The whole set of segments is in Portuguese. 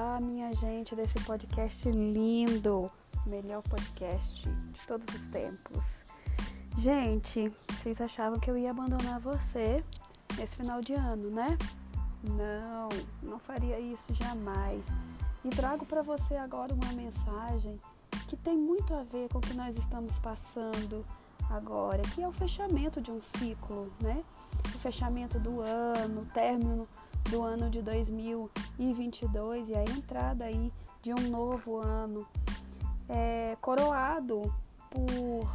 Olá, minha gente desse podcast lindo, melhor podcast de todos os tempos. Gente, vocês achavam que eu ia abandonar você nesse final de ano, né? Não, não faria isso jamais. E trago para você agora uma mensagem que tem muito a ver com o que nós estamos passando agora, que é o fechamento de um ciclo, né? O fechamento do ano, o término do ano de 2022 e a entrada aí de um novo ano, é, coroado por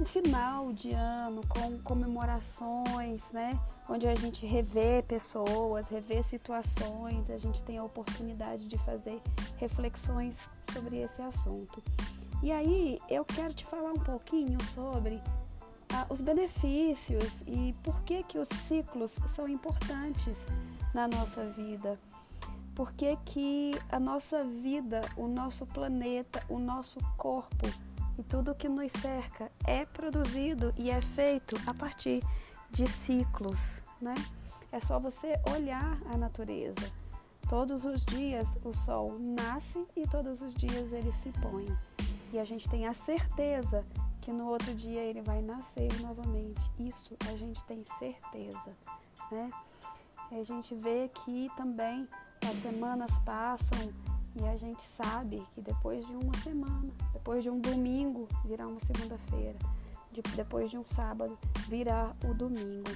um final de ano com comemorações, né? Onde a gente revê pessoas, revê situações, a gente tem a oportunidade de fazer reflexões sobre esse assunto. E aí eu quero te falar um pouquinho sobre ah, os benefícios e por que que os ciclos são importantes na nossa vida. Por que que a nossa vida, o nosso planeta, o nosso corpo e tudo que nos cerca é produzido e é feito a partir de ciclos, né? É só você olhar a natureza. Todos os dias o sol nasce e todos os dias ele se põe. E a gente tem a certeza que no outro dia ele vai nascer novamente. Isso a gente tem certeza, né? E a gente vê que também as semanas passam e a gente sabe que depois de uma semana, depois de um domingo, virá uma segunda-feira. De, depois de um sábado, virá o domingo.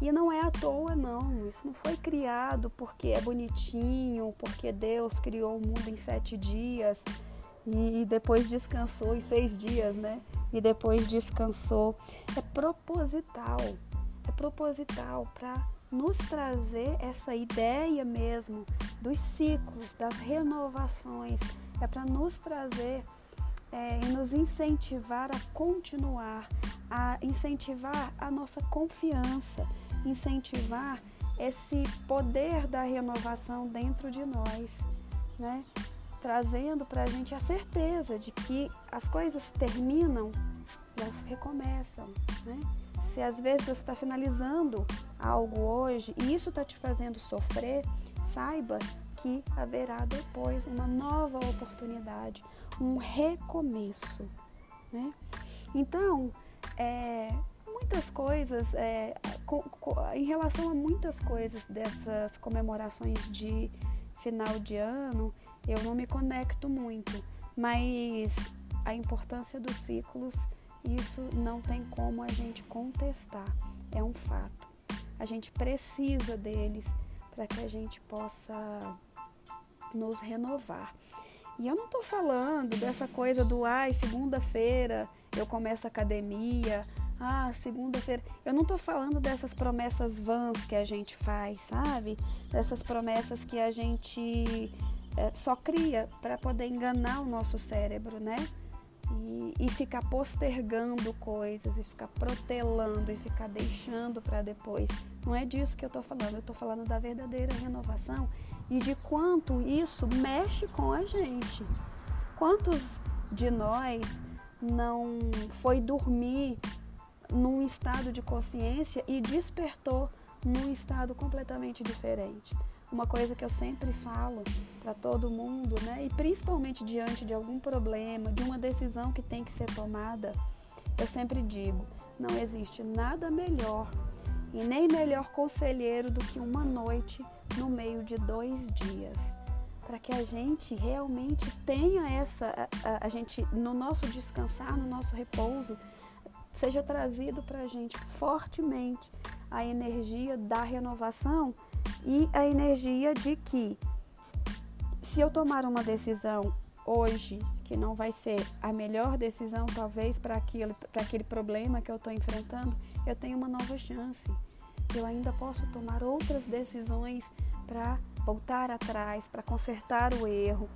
E não é à toa, não. Isso não foi criado porque é bonitinho, porque Deus criou o mundo em sete dias e depois descansou em seis dias, né? E depois descansou. É proposital, é proposital para nos trazer essa ideia mesmo dos ciclos, das renovações, é para nos trazer é, e nos incentivar a continuar, a incentivar a nossa confiança, incentivar esse poder da renovação dentro de nós, né? Trazendo para a gente a certeza de que as coisas terminam elas recomeçam. Né? Se às vezes você está finalizando algo hoje e isso está te fazendo sofrer, saiba que haverá depois uma nova oportunidade, um recomeço. Né? Então, é, muitas coisas, é, com, com, em relação a muitas coisas dessas comemorações de final de ano, eu não me conecto muito, mas a importância dos ciclos, isso não tem como a gente contestar, é um fato. A gente precisa deles para que a gente possa nos renovar. E eu não estou falando dessa coisa do ai, segunda-feira eu começo a academia, ah, segunda-feira. Eu não estou falando dessas promessas vãs que a gente faz, sabe? Dessas promessas que a gente é, só cria para poder enganar o nosso cérebro, né? E, e ficar postergando coisas, e ficar protelando, e ficar deixando para depois. Não é disso que eu estou falando, eu estou falando da verdadeira renovação e de quanto isso mexe com a gente. Quantos de nós não foi dormir num estado de consciência e despertou num estado completamente diferente? uma coisa que eu sempre falo para todo mundo, né? E principalmente diante de algum problema, de uma decisão que tem que ser tomada, eu sempre digo: não existe nada melhor e nem melhor conselheiro do que uma noite no meio de dois dias. Para que a gente realmente tenha essa, a, a, a gente, no nosso descansar, no nosso repouso, seja trazido para a gente fortemente a energia da renovação e a energia de que se eu tomar uma decisão hoje que não vai ser a melhor decisão talvez para aquele para aquele problema que eu estou enfrentando, eu tenho uma nova chance. Eu ainda posso tomar outras decisões para voltar atrás, para consertar o erro,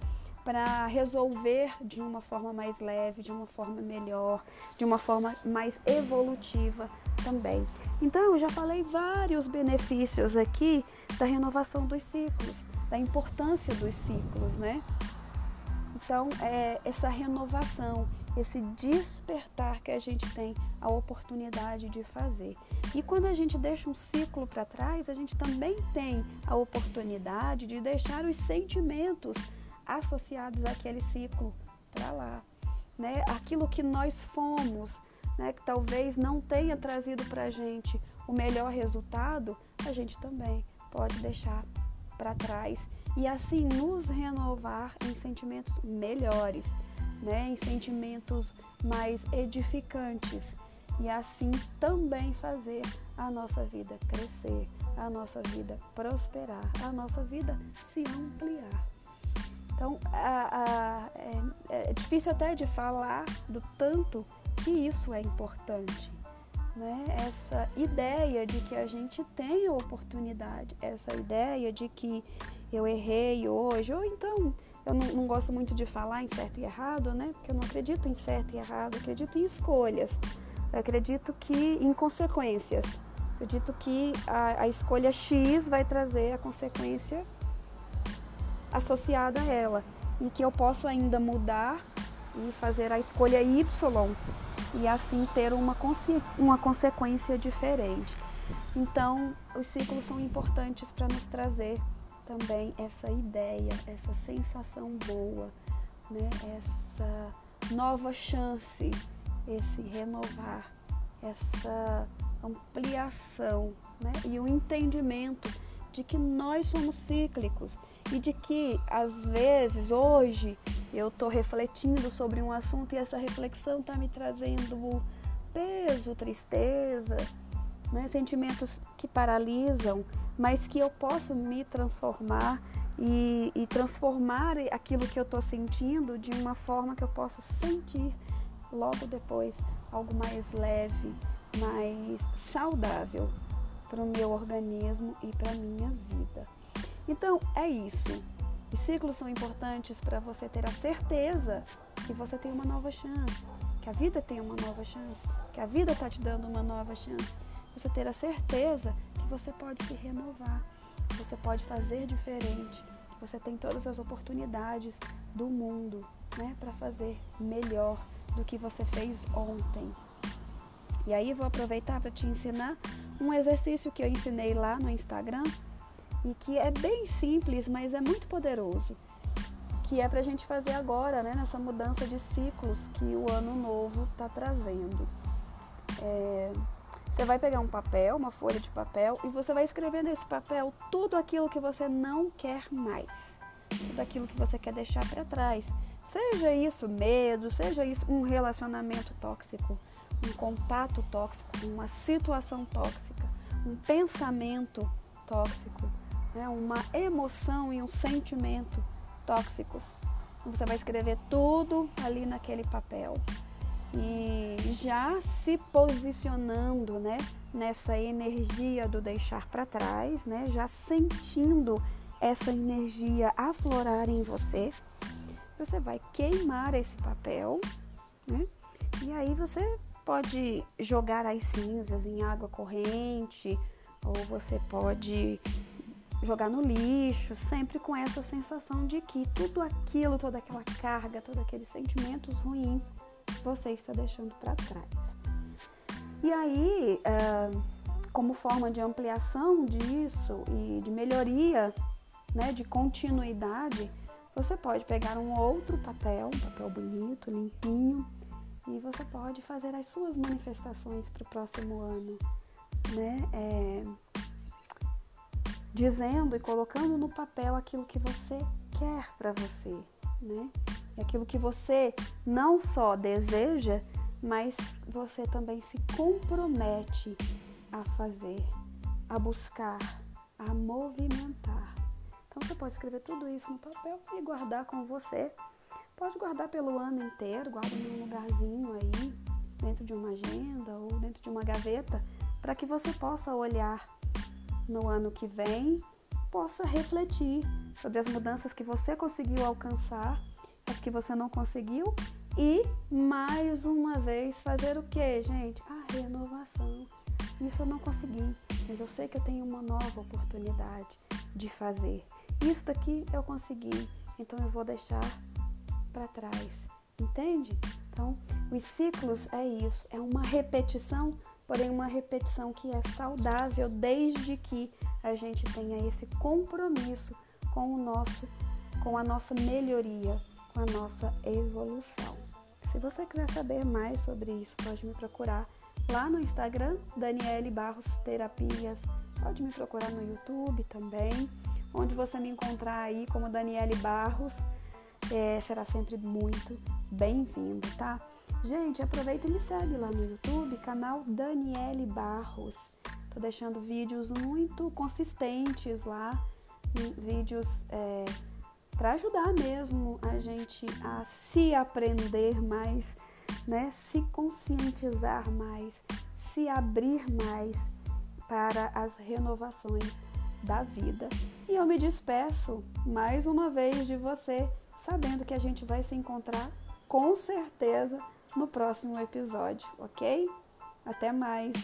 para resolver de uma forma mais leve, de uma forma melhor, de uma forma mais evolutiva também. Então, eu já falei vários benefícios aqui da renovação dos ciclos, da importância dos ciclos, né? Então, é essa renovação, esse despertar que a gente tem a oportunidade de fazer. E quando a gente deixa um ciclo para trás, a gente também tem a oportunidade de deixar os sentimentos associados àquele ciclo para lá. Né? Aquilo que nós fomos, né, que talvez não tenha trazido para a gente o melhor resultado, a gente também pode deixar para trás e assim nos renovar em sentimentos melhores, né, em sentimentos mais edificantes e assim também fazer a nossa vida crescer, a nossa vida prosperar, a nossa vida se ampliar. Então, a, a, é, é difícil até de falar do tanto que isso é importante. Né? Essa ideia de que a gente tem a oportunidade, essa ideia de que eu errei hoje, ou então eu não, não, gosto muito de falar em certo e errado, né? Porque eu não acredito em certo e errado, eu acredito em escolhas, eu acredito que em consequências. acredito que a, a escolha X vai trazer a consequência associada a ela e que eu posso ainda mudar e fazer a escolha Y e assim ter uma, uma consequência diferente. Então, os ciclos são importantes para nos trazer também essa ideia, essa sensação boa, né? essa nova chance, esse renovar, essa ampliação né? e o entendimento de que nós somos cíclicos e de que às vezes hoje eu estou refletindo sobre um assunto e essa reflexão está me trazendo peso, tristeza, né? sentimentos que paralisam, mas que eu posso me transformar e, e transformar aquilo que eu estou sentindo de uma forma que eu posso sentir logo depois algo mais leve, mais saudável para o meu organismo e para a minha vida. Então é isso. Os ciclos são importantes para você ter a certeza que você tem uma nova chance, que a vida tem uma nova chance, que a vida está te dando uma nova chance. Você ter a certeza que você pode se renovar, que você pode fazer diferente, que você tem todas as oportunidades do mundo né, para fazer melhor do que você fez ontem. E aí vou aproveitar para te ensinar um exercício que eu ensinei lá no Instagram e que é bem simples, mas é muito poderoso, que é para a gente fazer agora, né, nessa mudança de ciclos que o ano novo está trazendo. É, você vai pegar um papel, uma folha de papel, e você vai escrever nesse papel tudo aquilo que você não quer mais, tudo aquilo que você quer deixar para trás. Seja isso medo, seja isso um relacionamento tóxico, um contato tóxico, uma situação tóxica, um pensamento tóxico, né? uma emoção e um sentimento tóxicos. Então, você vai escrever tudo ali naquele papel e já se posicionando, né, nessa energia do deixar para trás, né, já sentindo essa energia aflorar em você. Você vai queimar esse papel, né? E aí você pode jogar as cinzas em água corrente, ou você pode jogar no lixo, sempre com essa sensação de que tudo aquilo, toda aquela carga, todos aqueles sentimentos ruins você está deixando para trás. E aí, ah, como forma de ampliação disso e de melhoria, né, de continuidade, você pode pegar um outro papel, um papel bonito, limpinho, e você pode fazer as suas manifestações para o próximo ano, né? É, dizendo e colocando no papel aquilo que você quer para você, né? E aquilo que você não só deseja, mas você também se compromete a fazer, a buscar, a movimentar. Então você pode escrever tudo isso no papel e guardar com você Pode guardar pelo ano inteiro, guarda em um lugarzinho aí, dentro de uma agenda ou dentro de uma gaveta, para que você possa olhar no ano que vem, possa refletir sobre as mudanças que você conseguiu alcançar, as que você não conseguiu e mais uma vez fazer o que, gente? A renovação. Isso eu não consegui, mas eu sei que eu tenho uma nova oportunidade de fazer. Isso daqui eu consegui, então eu vou deixar para trás, entende? Então, os ciclos é isso, é uma repetição, porém uma repetição que é saudável desde que a gente tenha esse compromisso com o nosso, com a nossa melhoria, com a nossa evolução. Se você quiser saber mais sobre isso, pode me procurar lá no Instagram, Daniele Barros Terapias. Pode me procurar no YouTube também, onde você me encontrar aí como Daniele Barros, é, será sempre muito bem-vindo, tá? Gente, aproveita e me segue lá no YouTube, canal Daniele Barros. Tô deixando vídeos muito consistentes lá, vídeos é, para ajudar mesmo a gente a se aprender mais, né? Se conscientizar mais, se abrir mais para as renovações da vida. E eu me despeço mais uma vez de você, sabendo que a gente vai se encontrar com certeza no próximo episódio, ok? Até mais!